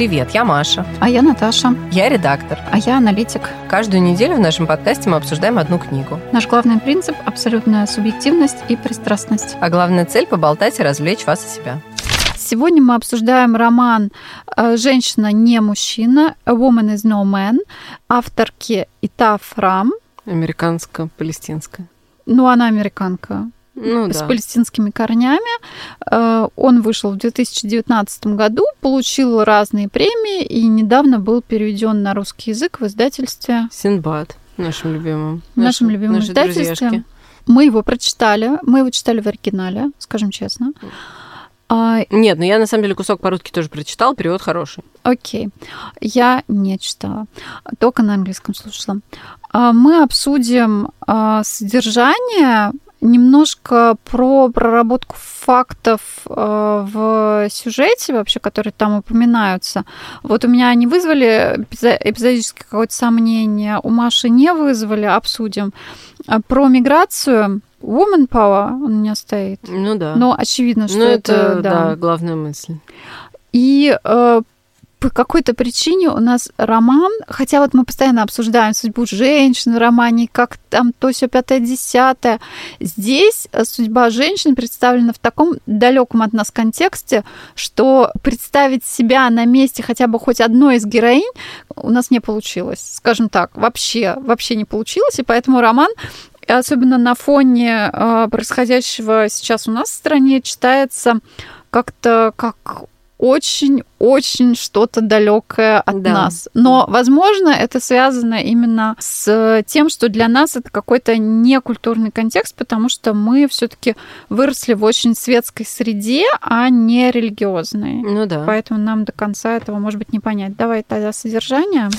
Привет, я Маша. А я Наташа. Я редактор. А я аналитик. Каждую неделю в нашем подкасте мы обсуждаем одну книгу. Наш главный принцип – абсолютная субъективность и пристрастность. А главная цель – поболтать и развлечь вас и себя. Сегодня мы обсуждаем роман э, «Женщина не мужчина» «A Woman is no man» авторки Итаф Рам. Американско-палестинская. Ну, она американка ну, с да. палестинскими корнями. Э, Он вышел в 2019 году, получил разные премии и недавно был переведен на русский язык в издательстве. Синдбад, нашим любимым. В нашем Наши- любимом наши издательстве. друзьяшки. Мы его прочитали. Мы его читали в оригинале, скажем честно. А, Нет, ну я на самом деле кусок по-русски тоже прочитал, перевод хороший. Окей. Я не читала, только на английском слушала. А, Мы обсудим а, содержание, немножко про проработку фактов а, в сюжете вообще, которые там упоминаются. Вот у меня они вызвали эпизо- эпизодически какое-то сомнение, у Маши не вызвали, обсудим. А, Про миграцию Woman Power он у меня стоит. Ну да. Но очевидно, что ну это, это, да, главная мысль. и э, по какой-то причине у нас роман, хотя вот мы постоянно обсуждаем судьбу женщин в романе, как там то все пятое, десятое. Здесь э, судьба женщин представлена в таком далеком от нас контексте, что представить себя на месте хотя бы хоть одной из героинь у нас не получилось, скажем так, вообще, вообще не получилось, и поэтому роман особенно на фоне э, происходящего сейчас у нас в стране читается как-то как очень-очень что-то далекое от Да. нас. Но, возможно, это связано именно с тем, что для нас это какой-то некультурный контекст, потому что мы все-таки выросли в очень светской среде, а не религиозной. Ну да. Поэтому нам до конца этого, может быть, не понять. Давай тогда содержание.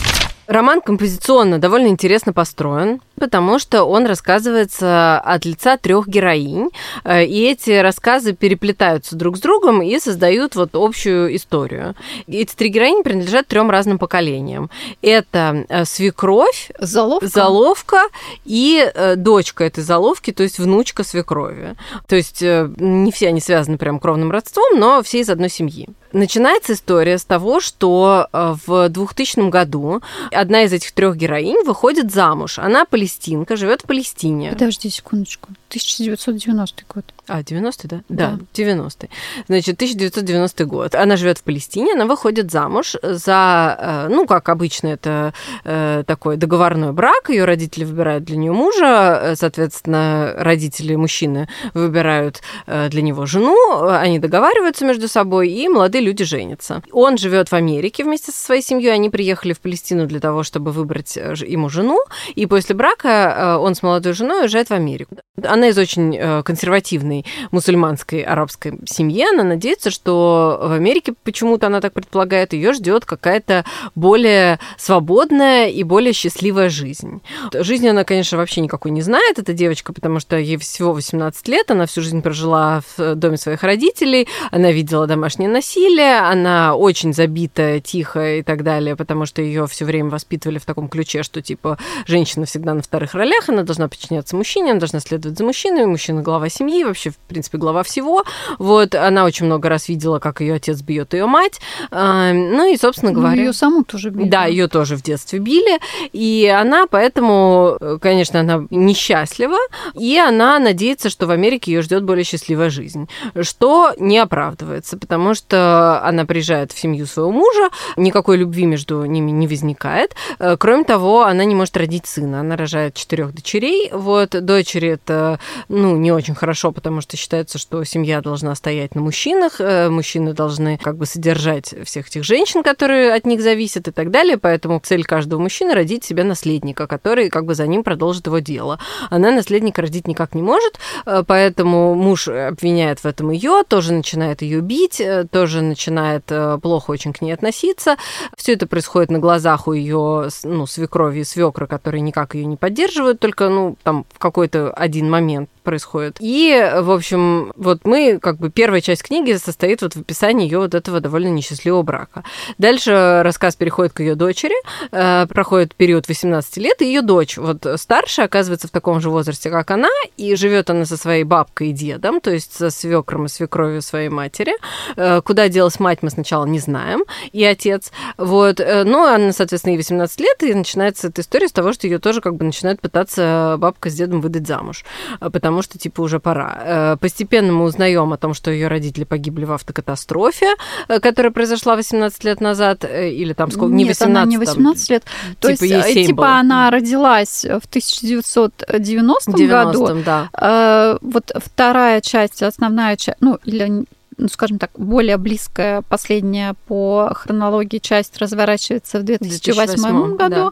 Роман композиционно довольно интересно построен, потому что он рассказывается от лица трех героинь, э, и эти рассказы переплетаются друг с другом и создают вот общую историю. Эти три героини принадлежат трем разным поколениям. Это э, свекровь, Заловка. заловка и э, дочка этой заловки, то есть внучка свекрови. То есть не все они связаны прям кровным родством, но все из одной семьи. Начинается история с того, что в 2000 году одна из этих трех героинь выходит замуж. Она палестинка, живет в Палестине. Подожди секундочку. 1990 год. А, 90-й, да? Да. Да, 90-й. Значит, 1990 год. Она живет в Палестине, она выходит замуж за, э, ну, как обычно, это э, такой договорной брак. Ее родители выбирают для нее мужа, э, соответственно, родители мужчины выбирают для него жену, они договариваются между собой, и молодые люди женятся. Он живет в Америке вместе со своей семьей, они приехали в Палестину для того, чтобы выбрать ему жену, и после брака э, он с молодой женой уезжает в Америку. Она из очень э, консервативной мусульманской арабской семьи. Она надеется, что в Америке почему-то она так предполагает, ее ждет какая-то более свободная и более счастливая жизнь. Жизнь она, конечно, вообще никакой не знает, эта девочка, потому что ей всего 18 лет, она всю жизнь прожила в доме своих родителей, она видела домашнее насилие, она очень забитая, тихая и так далее, потому что ее все время воспитывали в таком ключе, что типа женщина всегда на вторых ролях, она должна подчиняться мужчине, она должна следовать за мужчиной, мужчина глава семьи, вообще, в принципе, глава всего. Вот, она очень много раз видела, как ее отец бьет ее мать. А, Ну и, собственно говоря... ее саму тоже били. Да, ее тоже в детстве били, и она поэтому, э, конечно, она несчастлива, и она надеется, что в Америке ее ждет более счастливая жизнь, что не оправдывается, потому что она приезжает в семью своего мужа, никакой любви между ними не возникает. Э, Кроме того, она не может родить сына, она рожает четырех дочерей. Вот дочери это, ну, не очень хорошо, потому что считается, что семья должна стоять на мужчинах, э, мужчины должны как бы содержать всех этих женщин, которые от них зависят и так далее, поэтому цель каждого мужчины родить себе наследника, который как бы за ним продолжит его дело. Она наследника родить никак не может, э, поэтому муж обвиняет в этом ее, тоже начинает ее бить, э, тоже начинает плохо очень к ней относиться. Все это происходит на глазах у ее ну, свекрови и свекра, которые никак ее не поддерживают, только ну, там в какой-то один момент происходит. И, в общем, вот мы, как бы, первая часть книги состоит вот в описании ее вот этого довольно несчастливого брака. Дальше рассказ переходит к ее дочери, э, проходит период 18 лет, и ее дочь, вот старшая, оказывается в таком же возрасте, как она, и живет она со своей бабкой и дедом, то есть со свекром и свекровью своей матери. Э, куда делась мать, мы сначала не знаем, и отец. Вот. Э, но она, соответственно, ей 18 лет, и начинается эта история с того, что ее тоже как бы начинают пытаться бабка с дедом выдать замуж, потому что, типа, уже пора. Постепенно мы узнаем о том, что ее родители погибли в автокатастрофе, которая произошла 18 лет назад, или там сколько, не 18, она не 18 лет. То типа есть, типа было. она родилась в 1990 году. да. Э, вот вторая часть, основная часть, ну, или ну, скажем так, более близкая, последняя по хронологии часть разворачивается в 2008, 2008 году. Да.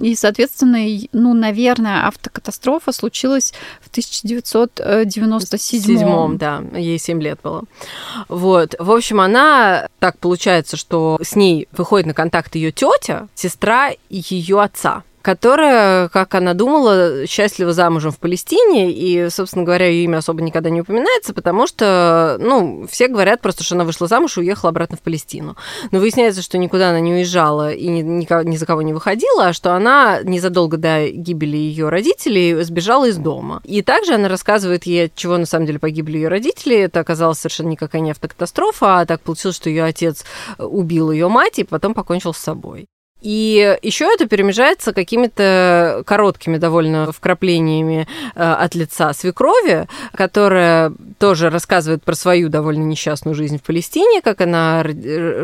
И, соответственно, ну, наверное, автокатастрофа случилась в 1997. Седьмом, да, ей 7 лет было. Вот. В общем, она, так получается, что с ней выходит на контакт ее тетя, сестра ее отца которая, как она думала, счастлива замужем в Палестине, и, собственно говоря, ее имя особо никогда не упоминается, потому что, ну, все говорят просто, что она вышла замуж и уехала обратно в Палестину. Но выясняется, что никуда она не уезжала и ни, ни, ни за кого не выходила, а что она незадолго до гибели ее родителей сбежала из дома. И также она рассказывает ей, от чего на самом деле погибли ее родители. Это оказалось совершенно никакая не автокатастрофа, а так получилось, что ее отец убил ее мать и потом покончил с собой. И еще это перемежается какими-то короткими довольно вкраплениями э, от лица свекрови, которая тоже рассказывает про свою довольно несчастную жизнь в Палестине, как она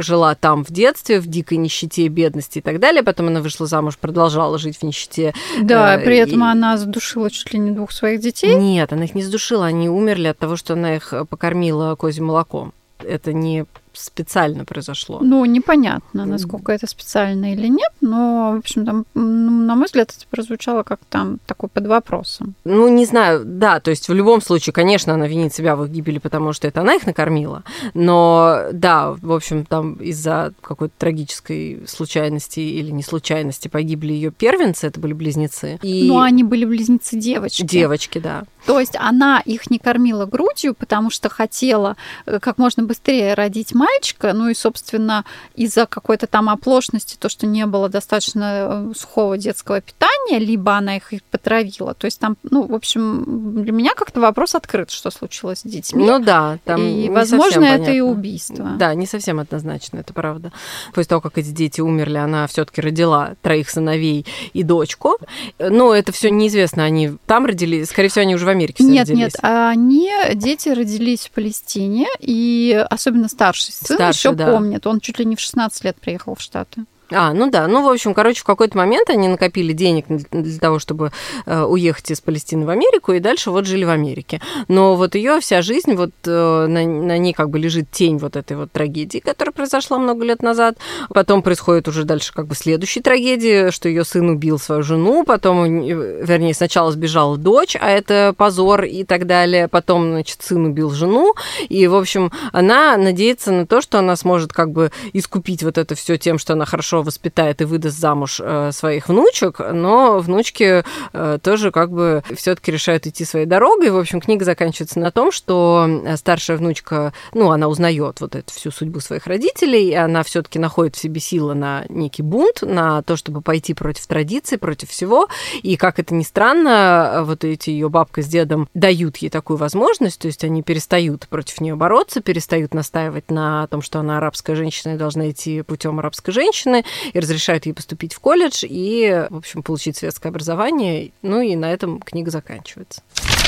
жила там в детстве, в дикой нищете, бедности и так далее. Потом она вышла замуж, продолжала жить в нищете. Да, э, при этом и... она задушила чуть ли не двух своих детей. Нет, она их не задушила, они умерли от того, что она их покормила козьим молоком. Это не специально произошло. Ну, непонятно, насколько это специально или нет, но, в общем, там, на мой взгляд, это прозвучало как там такой под вопросом. Ну, не знаю, да, то есть в любом случае, конечно, она винит себя в их гибели, потому что это она их накормила, но, да, в общем, там из-за какой-то трагической случайности или не случайности погибли ее первенцы, это были близнецы. И... Ну, они были близнецы девочки. Девочки, да. То есть она их не кормила грудью, потому что хотела э, как можно быстрее родить мальчика, ну и, собственно, из-за какой-то там оплошности, то, что не было достаточно э, сухого детского питания, либо она их потравила. То есть там, ну, в общем, для меня как-то вопрос открыт, что случилось с детьми. Ну да, там И, возможно, это понятно. и убийство. Да, не совсем однозначно, это правда. После того, как эти дети умерли, она все-таки родила троих сыновей и дочку. Но это все неизвестно, они там родились, скорее всего, они уже в Америке Нет, родились. нет, они, дети родились в Палестине, и особенно старший сын еще да. помнит. Он чуть ли не в 16 лет приехал в Штаты. А, ну да. Ну, в общем, короче, в какой-то момент они накопили денег для того, чтобы э, уехать из Палестины в Америку, и дальше вот жили в Америке. Но вот ее вся жизнь, вот э, на, на ней как бы лежит тень вот этой вот трагедии, которая произошла много лет назад. Потом происходит уже дальше как бы следующая трагедия, что ее сын убил свою жену, потом, э, вернее, сначала сбежала дочь, а это позор и так далее. Потом, значит, сын убил жену, и, в общем, она надеется на то, что она сможет как бы искупить вот это все тем, что она хорошо хорошо воспитает и выдаст замуж э, своих внучек, но внучки э, тоже как бы все-таки решают идти своей дорогой. В общем, книга заканчивается на том, что э, старшая внучка, ну, она узнает вот эту всю судьбу своих родителей, и она все-таки находит в себе силы на некий бунт, на то, чтобы пойти против традиции, против всего. И как это ни странно, вот эти ее бабка с дедом дают ей такую возможность, то есть они перестают против нее бороться, перестают настаивать на том, что она арабская женщина и должна идти путем арабской женщины, и разрешают ей поступить в колледж и, в общем, получить светское образование. Ну и на этом книга заканчивается.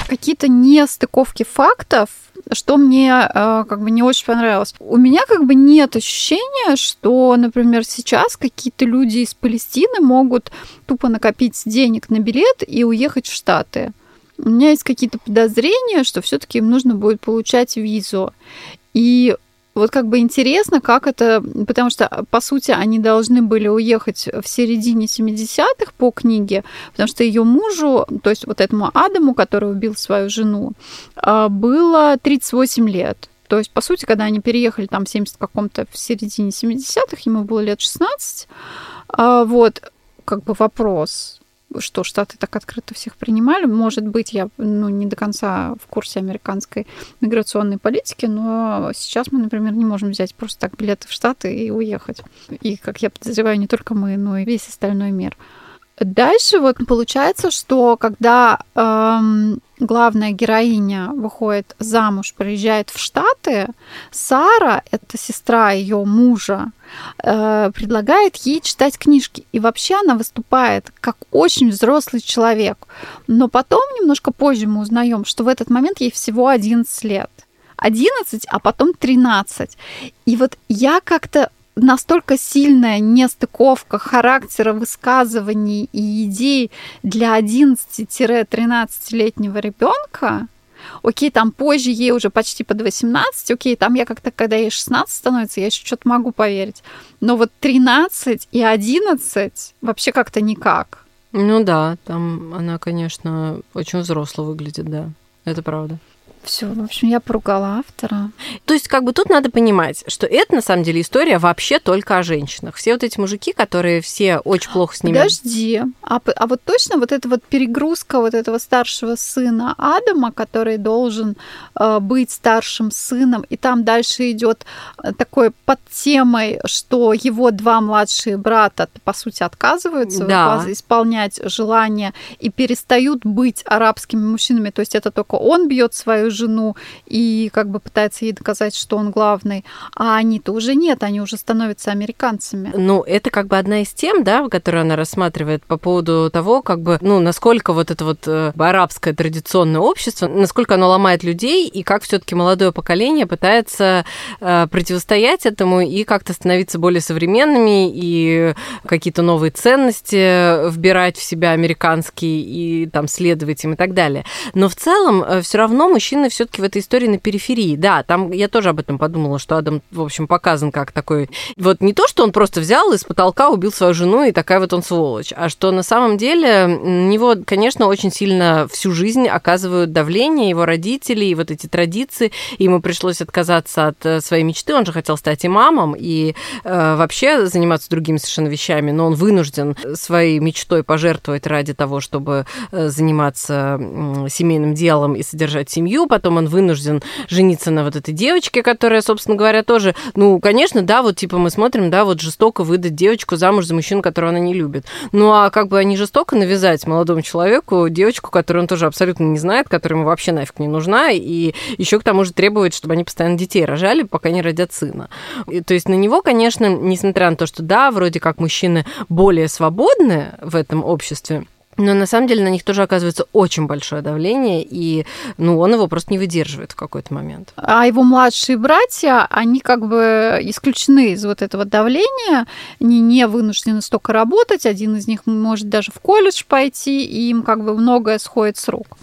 Какие-то нестыковки фактов, что мне э, как бы не очень понравилось. У меня как бы нет ощущения, что, например, сейчас какие-то люди из Палестины могут тупо накопить денег на билет и уехать в Штаты. У меня есть какие-то подозрения, что все-таки им нужно будет получать визу. И вот как бы интересно, как это, потому что, по сути, они должны были уехать в середине 70-х по книге, потому что ее мужу, то есть вот этому Адаму, который убил свою жену, а, было 38 лет. То есть, по сути, когда они переехали там в 70 каком-то, в середине 70-х, ему было лет 16, а, вот, как бы вопрос, что Штаты так открыто всех принимали. Может быть, я ну, не до конца в курсе американской миграционной политики, но сейчас мы, например, не можем взять просто так билеты в Штаты и уехать. И, как я подозреваю, не только мы, но и весь остальной мир. Дальше вот получается, что когда эм, главная героиня выходит замуж, приезжает в Штаты, Сара, это сестра ее мужа, э, предлагает ей читать книжки. И вообще она выступает как очень взрослый человек. Но потом, немножко позже мы узнаем, что в этот момент ей всего 11 лет. 11, а потом 13. И вот я как-то настолько сильная нестыковка характера высказываний и идей для 11-13-летнего ребенка, окей, там позже ей уже почти под 18, окей, там я как-то, когда ей 16 становится, я еще что-то могу поверить. Но вот 13 и 11 вообще как-то никак. Ну да, там она, конечно, очень взросло выглядит, да. Это правда. Все, в общем, я поругала автора. То есть, как бы тут надо понимать, что это на самом деле история вообще только о женщинах. Все вот эти мужики, которые все очень плохо с ними. Подожди, а, а вот точно вот эта вот перегрузка вот этого старшего сына Адама, который должен э, быть старшим сыном, и там дальше идет э, такой под темой, что его два младшие брата, по сути, отказываются да. исполнять желания и перестают быть арабскими мужчинами. То есть это только он бьет свою жену и как бы пытается ей доказать, что он главный, а они-то уже нет, они уже становятся американцами. Ну, это как бы одна из тем, да, которую она рассматривает по поводу того, как бы, ну, насколько вот это вот э, арабское традиционное общество, насколько оно ломает людей, и как все таки молодое поколение пытается э, противостоять этому и как-то становиться более современными и какие-то новые ценности вбирать в себя американские и там следовать им и так далее. Но в целом э, все равно мужчины мужчина все-таки в этой истории на периферии. Да, там я тоже об этом подумала, что Адам, в общем, показан как такой... Вот не то, что он просто взял из потолка, убил свою жену, и такая вот он сволочь, а что на самом деле него, конечно, очень сильно всю жизнь оказывают давление его родители и вот эти традиции. Ему пришлось отказаться от э, своей мечты. Он же хотел стать имамом и э, вообще заниматься другими совершенно вещами, но он вынужден своей мечтой пожертвовать ради того, чтобы э, заниматься семейным делом и содержать семью потом он вынужден жениться на вот этой девочке, которая, собственно говоря, тоже, ну, конечно, да, вот типа мы смотрим, да, вот жестоко выдать девочку замуж за мужчину, которого она не любит. Ну, а как бы они жестоко навязать молодому человеку девочку, которую он тоже абсолютно не знает, которая ему вообще нафиг не нужна, и еще к тому же требует, чтобы они постоянно детей рожали, пока не родят сына. И, то есть на него, конечно, несмотря на то, что да, вроде как мужчины более свободны в этом обществе, но на самом деле на них тоже оказывается очень большое давление, и ну, он его просто не выдерживает в какой-то момент. А его младшие братья, они как бы исключены из вот этого давления, они не вынуждены столько работать, один из них может даже в колледж пойти, и им как бы многое сходит с рук.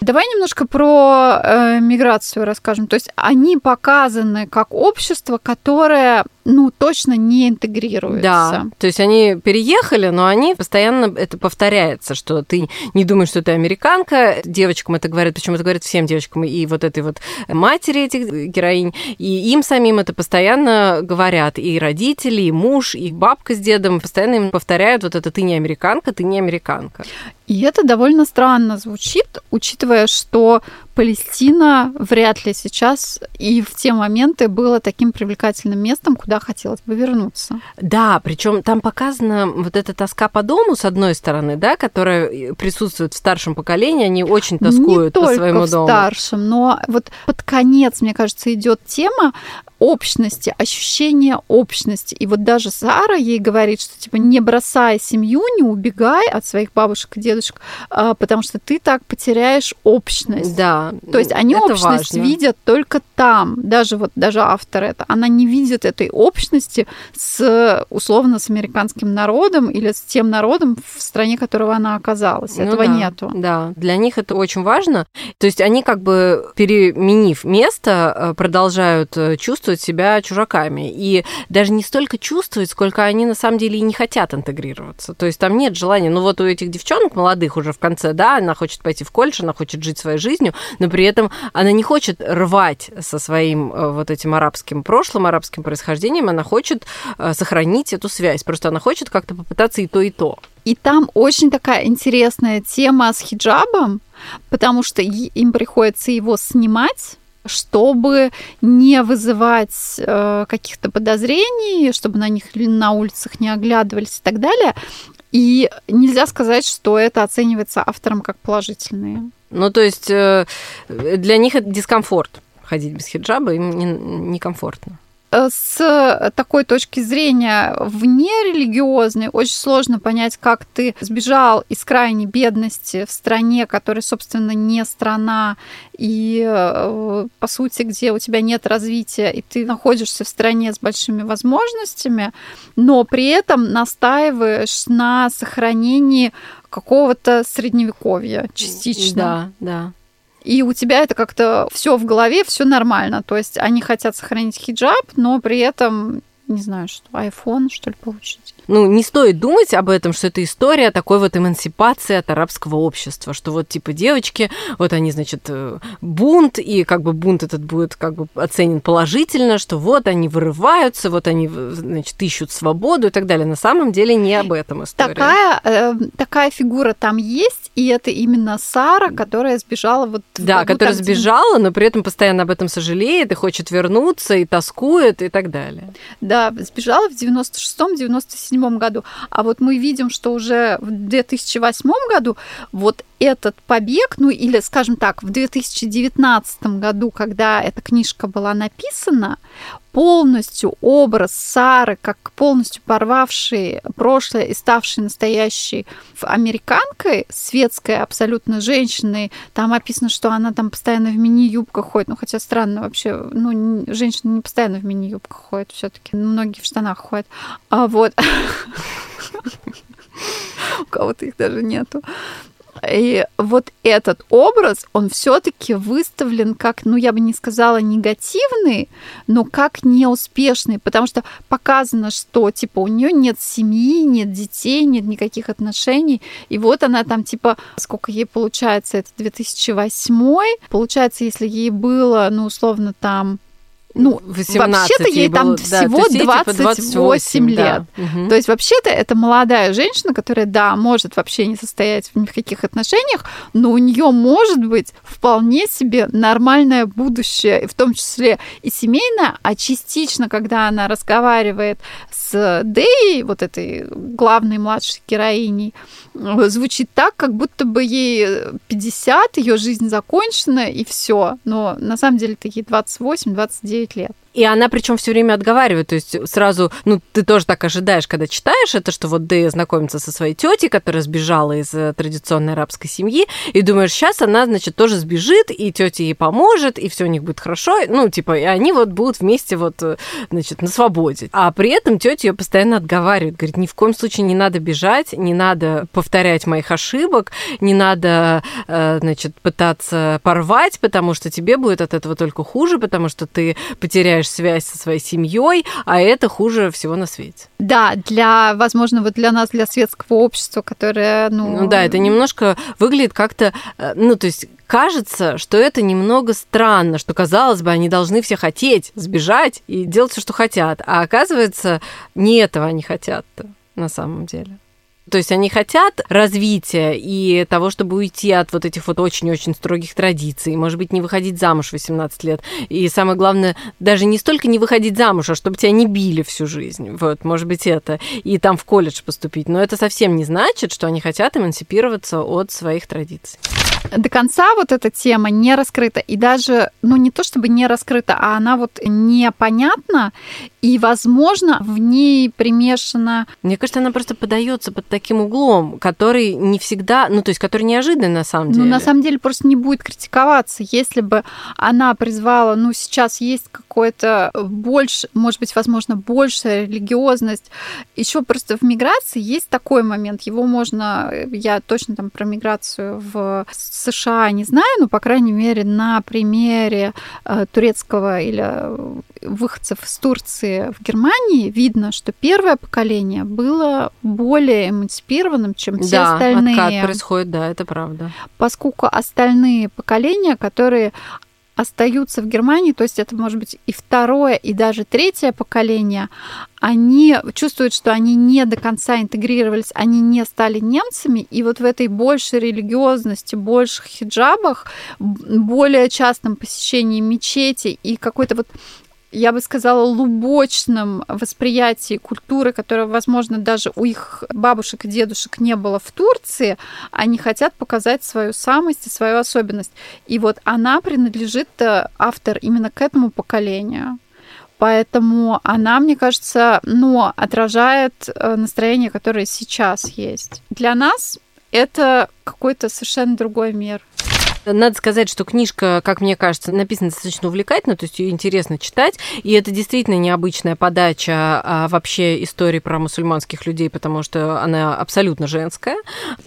Давай немножко про э, миграцию расскажем. То есть они показаны как общество, которое ну, точно не интегрируется. Да, то есть они переехали, но они постоянно, это повторяется, что ты не думаешь, что ты американка, девочкам это говорят, причем это говорят всем девочкам, и вот этой вот матери этих героинь, и им самим это постоянно говорят, и родители, и муж, и бабка с дедом постоянно им повторяют вот это «ты не американка, ты не американка». И это довольно странно звучит, учитывая, что Палестина вряд ли сейчас и в те моменты было таким привлекательным местом, куда хотелось бы вернуться. Да, причем там показана вот эта тоска по дому, с одной стороны, да, которая присутствует в старшем поколении, они очень тоскуют Не по своему в дому. старшем, но вот под конец, мне кажется, идет тема общности, ощущение общности. И вот даже Сара ей говорит, что типа не бросай семью, не убегай от своих бабушек и дедушек, а, потому что ты так потеряешь общность. Да. То есть они общность важно. видят только там. Даже вот даже автор это, она не видит этой общности с условно с американским народом или с тем народом в стране, которого она оказалась. Ну Этого да, нету. Да, для них это очень важно. То есть они как бы переменив место, э, продолжают э, чувствовать чувствовать себя чужаками. И даже не столько чувствовать, сколько они на самом деле и не хотят интегрироваться. То есть там нет желания. Ну вот у этих девчонок молодых уже в конце, да, она хочет пойти в колледж, она хочет жить своей жизнью, но при этом она не хочет рвать со своим э, вот этим арабским прошлым, арабским происхождением, она хочет э, сохранить эту связь. Просто она хочет как-то попытаться и то, и то. И там очень такая интересная тема с хиджабом, потому что им приходится его снимать чтобы не вызывать э, каких-то подозрений, чтобы на них на улицах не оглядывались и так далее. И нельзя сказать, что это оценивается автором как положительные. Ну, то есть э, для них это дискомфорт ходить без хиджаба, им некомфортно. Не Э, с такой точки зрения вне религиозной очень сложно понять, как ты сбежал из крайней бедности в стране, которая, собственно, не страна, и, э, по сути, где у тебя нет развития, и ты находишься в стране с большими возможностями, но при этом настаиваешь на сохранении какого-то средневековья частично. Да, да и у тебя это как-то все в голове, все нормально. То есть они хотят сохранить хиджаб, но при этом не знаю, что, iPhone, что ли, получить ну, не стоит думать об этом, что это история такой вот эмансипации от арабского общества, что вот типа девочки, вот они, значит, э, бунт, и как бы бунт этот будет как бы оценен положительно, что вот они вырываются, вот они, значит, ищут свободу и так далее. На самом деле не об этом история. Такая, э, такая фигура там есть, и это именно Сара, которая сбежала вот... Да, которая там, сбежала, но при этом постоянно об этом сожалеет и хочет вернуться, и тоскует, и так далее. Да, сбежала в 96-97 2007 году, а вот мы видим, что уже в 2008 году вот этот побег, ну или, скажем так, в 2019 году, когда эта книжка была написана, полностью образ Сары, как полностью порвавшей прошлое и ставшей настоящей американкой, светской абсолютно женщиной. Там описано, что она там постоянно в мини-юбках ходит. Ну, хотя странно вообще, ну, женщины не постоянно в мини-юбках ходят все таки многие в штанах ходят. А вот... У кого-то их даже нету. И вот этот образ, он все-таки выставлен как, ну, я бы не сказала негативный, но как неуспешный, потому что показано, что, типа, у нее нет семьи, нет детей, нет никаких отношений, и вот она там, типа, сколько ей получается, это 2008, получается, если ей было, ну, условно, там ну, вообще-то ей там да, всего ей, 28, типа 28 лет. Да. Угу. То есть вообще-то это молодая женщина, которая, да, может вообще не состоять в каких отношениях, но у нее может быть вполне себе нормальное будущее, в том числе и семейное, а частично, когда она разговаривает с Дей, вот этой главной младшей героиней, звучит так, как будто бы ей 50, ее жизнь закончена и все. Но на самом деле это ей 28-29 лет. И она причем все время отговаривает, то есть сразу, ну, ты тоже так ожидаешь, когда читаешь это, что вот Дэя знакомится со своей тетей, которая сбежала из э, традиционной арабской семьи, и думаешь, сейчас она, значит, тоже сбежит, и тетя ей поможет, и все у них будет хорошо, ну, типа, и они вот будут вместе вот, э, значит, на свободе. А при этом тетя ее постоянно отговаривает, говорит, ни в коем случае не надо бежать, не надо повторять моих ошибок, не надо, э, значит, пытаться порвать, потому что тебе будет от этого только хуже, потому что ты потеряешь теряешь связь со своей семьей, а это хуже всего на свете. Да, для, возможно, вот для нас, для светского общества, которое, ну... Ну да, это немножко выглядит как-то, э, ну, то есть кажется, что это немного странно, что, казалось бы, они должны все хотеть сбежать и делать все, что хотят, а оказывается, не этого они хотят-то на самом деле. То есть они хотят развития и того, чтобы уйти от вот этих вот очень-очень строгих традиций, может быть, не выходить замуж в 18 лет. И самое главное, даже не столько не выходить замуж, а чтобы тебя не били всю жизнь. Вот, может быть, это. И там в колледж поступить. Но это совсем не значит, что они хотят эмансипироваться от своих традиций до конца вот эта тема не раскрыта. И даже, ну не то чтобы не раскрыта, а она вот непонятна. И, возможно, в ней примешана... Мне кажется, она просто подается под таким углом, который не всегда, ну то есть который неожиданный на самом деле. Ну на самом деле просто не будет критиковаться. Если бы она призвала, ну сейчас есть какое-то больше, может быть, возможно, большая религиозность. Еще просто в миграции есть такой момент. Его можно, я точно там про миграцию в США не знаю, но, по крайней мере, на примере э, турецкого или э, выходцев из Турции в Германии видно, что первое поколение было более эмансипированным, чем все да, остальные. Откат происходит, да, это правда. Поскольку остальные поколения, которые остаются в Германии, то есть это может быть и второе, и даже третье поколение, они чувствуют, что они не до конца интегрировались, они не стали немцами, и вот в этой большей религиозности, больших хиджабах, более частом посещении мечети и какой-то вот я бы сказала, лубочном восприятии культуры, которое, возможно, даже у их бабушек и дедушек не было в Турции, они хотят показать свою самость и свою особенность. И вот она принадлежит, э, автор, именно к этому поколению. Поэтому она, мне кажется, ну, отражает э, настроение, которое сейчас есть. Для нас это какой-то совершенно другой мир. Надо сказать, что книжка, как мне кажется, написана достаточно увлекательно, то есть ее интересно читать, и это действительно необычная подача а, вообще истории про мусульманских людей, потому что она абсолютно женская,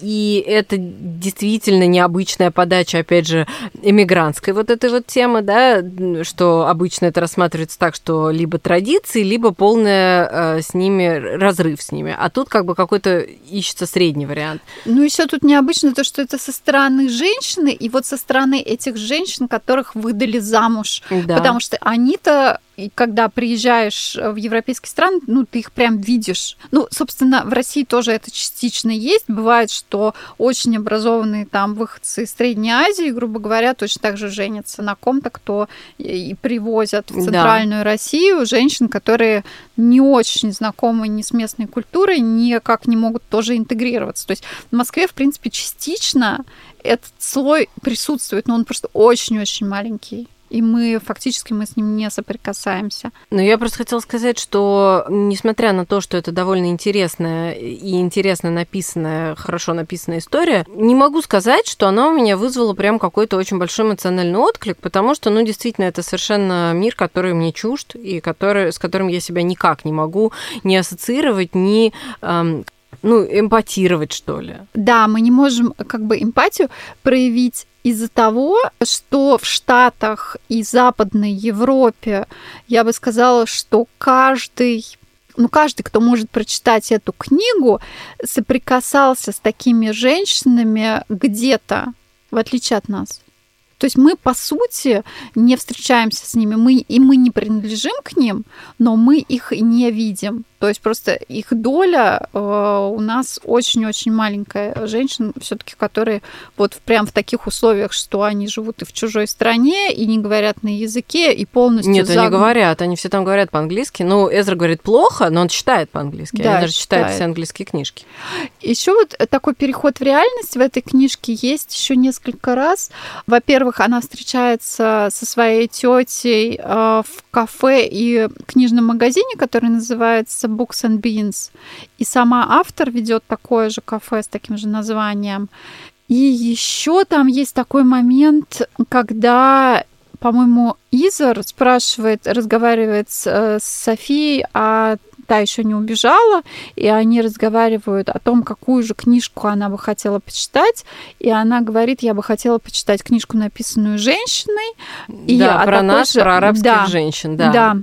и это действительно необычная подача, опять же, эмигрантской вот этой вот темы, да, что обычно это рассматривается так, что либо традиции, либо полный э, с ними разрыв с ними, а тут как бы какой-то ищется средний вариант. Ну еще тут необычно то, что это со стороны женщины, и вот со стороны этих женщин, которых выдали замуж. Да. Потому что они-то и когда приезжаешь в европейские страны, ну, ты их прям видишь. Ну, собственно, в России тоже это частично есть. Бывает, что очень образованные там выходцы из Средней Азии, грубо говоря, точно так же женятся на ком-то, кто и привозят в центральную да. Россию женщин, которые не очень знакомы ни с местной культурой, никак не могут тоже интегрироваться. То есть в Москве, в принципе, частично этот слой присутствует, но он просто очень-очень маленький и мы фактически мы с ним не соприкасаемся. Но я просто хотела сказать, что несмотря на то, что это довольно интересная и интересно написанная, хорошо написанная история, не могу сказать, что она у меня вызвала прям какой-то очень большой эмоциональный отклик, потому что, ну, действительно, это совершенно мир, который мне чужд, и который, с которым я себя никак не могу не ассоциировать, ни эм, ну, эмпатировать, что ли. Да, мы не можем как бы эмпатию проявить из-за того, что в Штатах и Западной Европе, я бы сказала, что каждый ну, каждый, кто может прочитать эту книгу, соприкасался с такими женщинами где-то, в отличие от нас. То есть мы, по сути, не встречаемся с ними, мы, и мы не принадлежим к ним, но мы их не видим. То есть просто их доля э, у нас очень-очень маленькая. Женщин все-таки, которые вот прям в таких условиях, что они живут и в чужой стране, и не говорят на языке, и полностью... Нет, загн... они говорят, они все там говорят по-английски. Ну, Эзра говорит плохо, но он читает по-английски. Да, они даже читают читает. все английские книжки. Еще вот такой переход в реальность в этой книжке есть еще несколько раз. Во-первых, она встречается со своей тетей э, в кафе и книжном магазине, который называется Books and Beans. И сама автор ведет такое же кафе с таким же названием. И еще там есть такой момент, когда по-моему, Изер спрашивает, разговаривает с, э, с Софией о та еще не убежала, и они разговаривают о том, какую же книжку она бы хотела почитать, и она говорит, я бы хотела почитать книжку, написанную женщиной. И да, про нас, же... про арабских да, женщин, да. Да.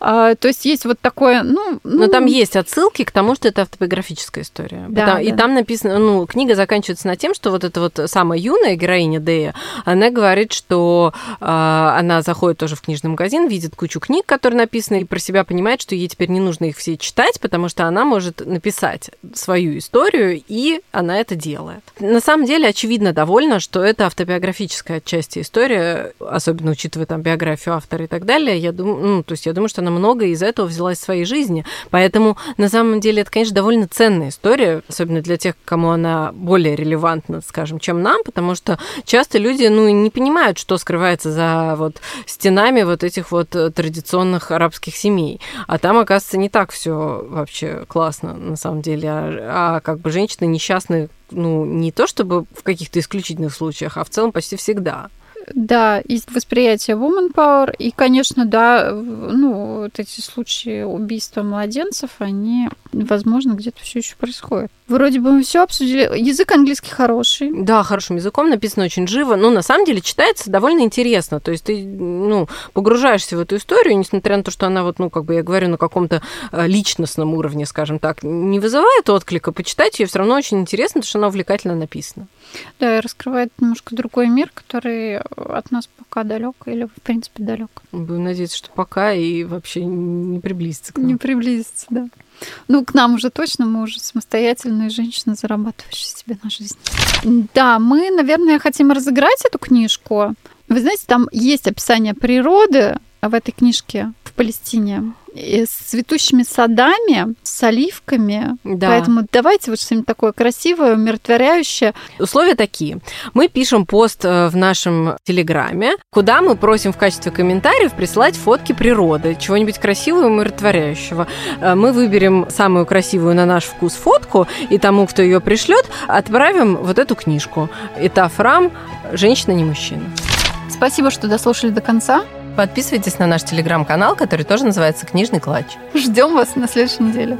А, то есть есть вот такое, ну... Но ну... там есть отсылки к тому, что это автобиографическая история. Да, Потому... да. И там написано, ну, книга заканчивается на тем, что вот эта вот самая юная героиня Дея, она говорит, что э, она заходит тоже в книжный магазин, видит кучу книг, которые написаны, и про себя понимает, что ей теперь не нужно их все читать, потому что она может написать свою историю, и она это делает. На самом деле, очевидно довольно, что это автобиографическая часть история, особенно учитывая там биографию автора и так далее. Я думаю, ну, то есть я думаю, что она много из этого взяла из своей жизни. Поэтому, на самом деле, это, конечно, довольно ценная история, особенно для тех, кому она более релевантна, скажем, чем нам, потому что часто люди, ну, не понимают, что скрывается за вот стенами вот этих вот традиционных арабских семей. А там, оказывается, не так все все вообще классно, на самом деле. А, а как бы женщины несчастны, ну, не то чтобы в каких-то исключительных случаях, а в целом почти всегда. Да, есть восприятие woman power, и, конечно, да, ну, вот эти случаи убийства младенцев, они возможно, где-то все еще происходит. Вроде бы мы все обсудили. Язык английский хороший. Да, хорошим языком написано очень живо. Но на самом деле читается довольно интересно. То есть ты ну, погружаешься в эту историю, несмотря на то, что она вот, ну, как бы я говорю, на каком-то э, личностном уровне, скажем так, не вызывает отклика, почитать ее все равно очень интересно, потому что она увлекательно написана. Да, и раскрывает немножко другой мир, который от нас пока далек или, в принципе, далек. Будем надеяться, что пока и вообще не приблизится к нам. Не приблизится, да. Ну, к нам уже точно, мы уже самостоятельные женщины, зарабатывающие себе на жизнь. Да, мы, наверное, хотим разыграть эту книжку. Вы знаете, там есть описание природы в этой книжке в Палестине с цветущими садами, с оливками. Да. Поэтому давайте вот что-нибудь такое красивое, умиротворяющее. Условия такие. Мы пишем пост э, в нашем Телеграме, куда мы просим в качестве комментариев присылать фотки природы, чего-нибудь красивого и умиротворяющего. Э, мы выберем самую красивую на наш вкус фотку, и тому, кто ее пришлет, отправим вот эту книжку. Этаф Рам «Женщина, не мужчина». Спасибо, что дослушали до конца. Подписывайтесь на наш телеграм-канал, который тоже называется «Книжный клатч». Ждем вас на следующей неделе.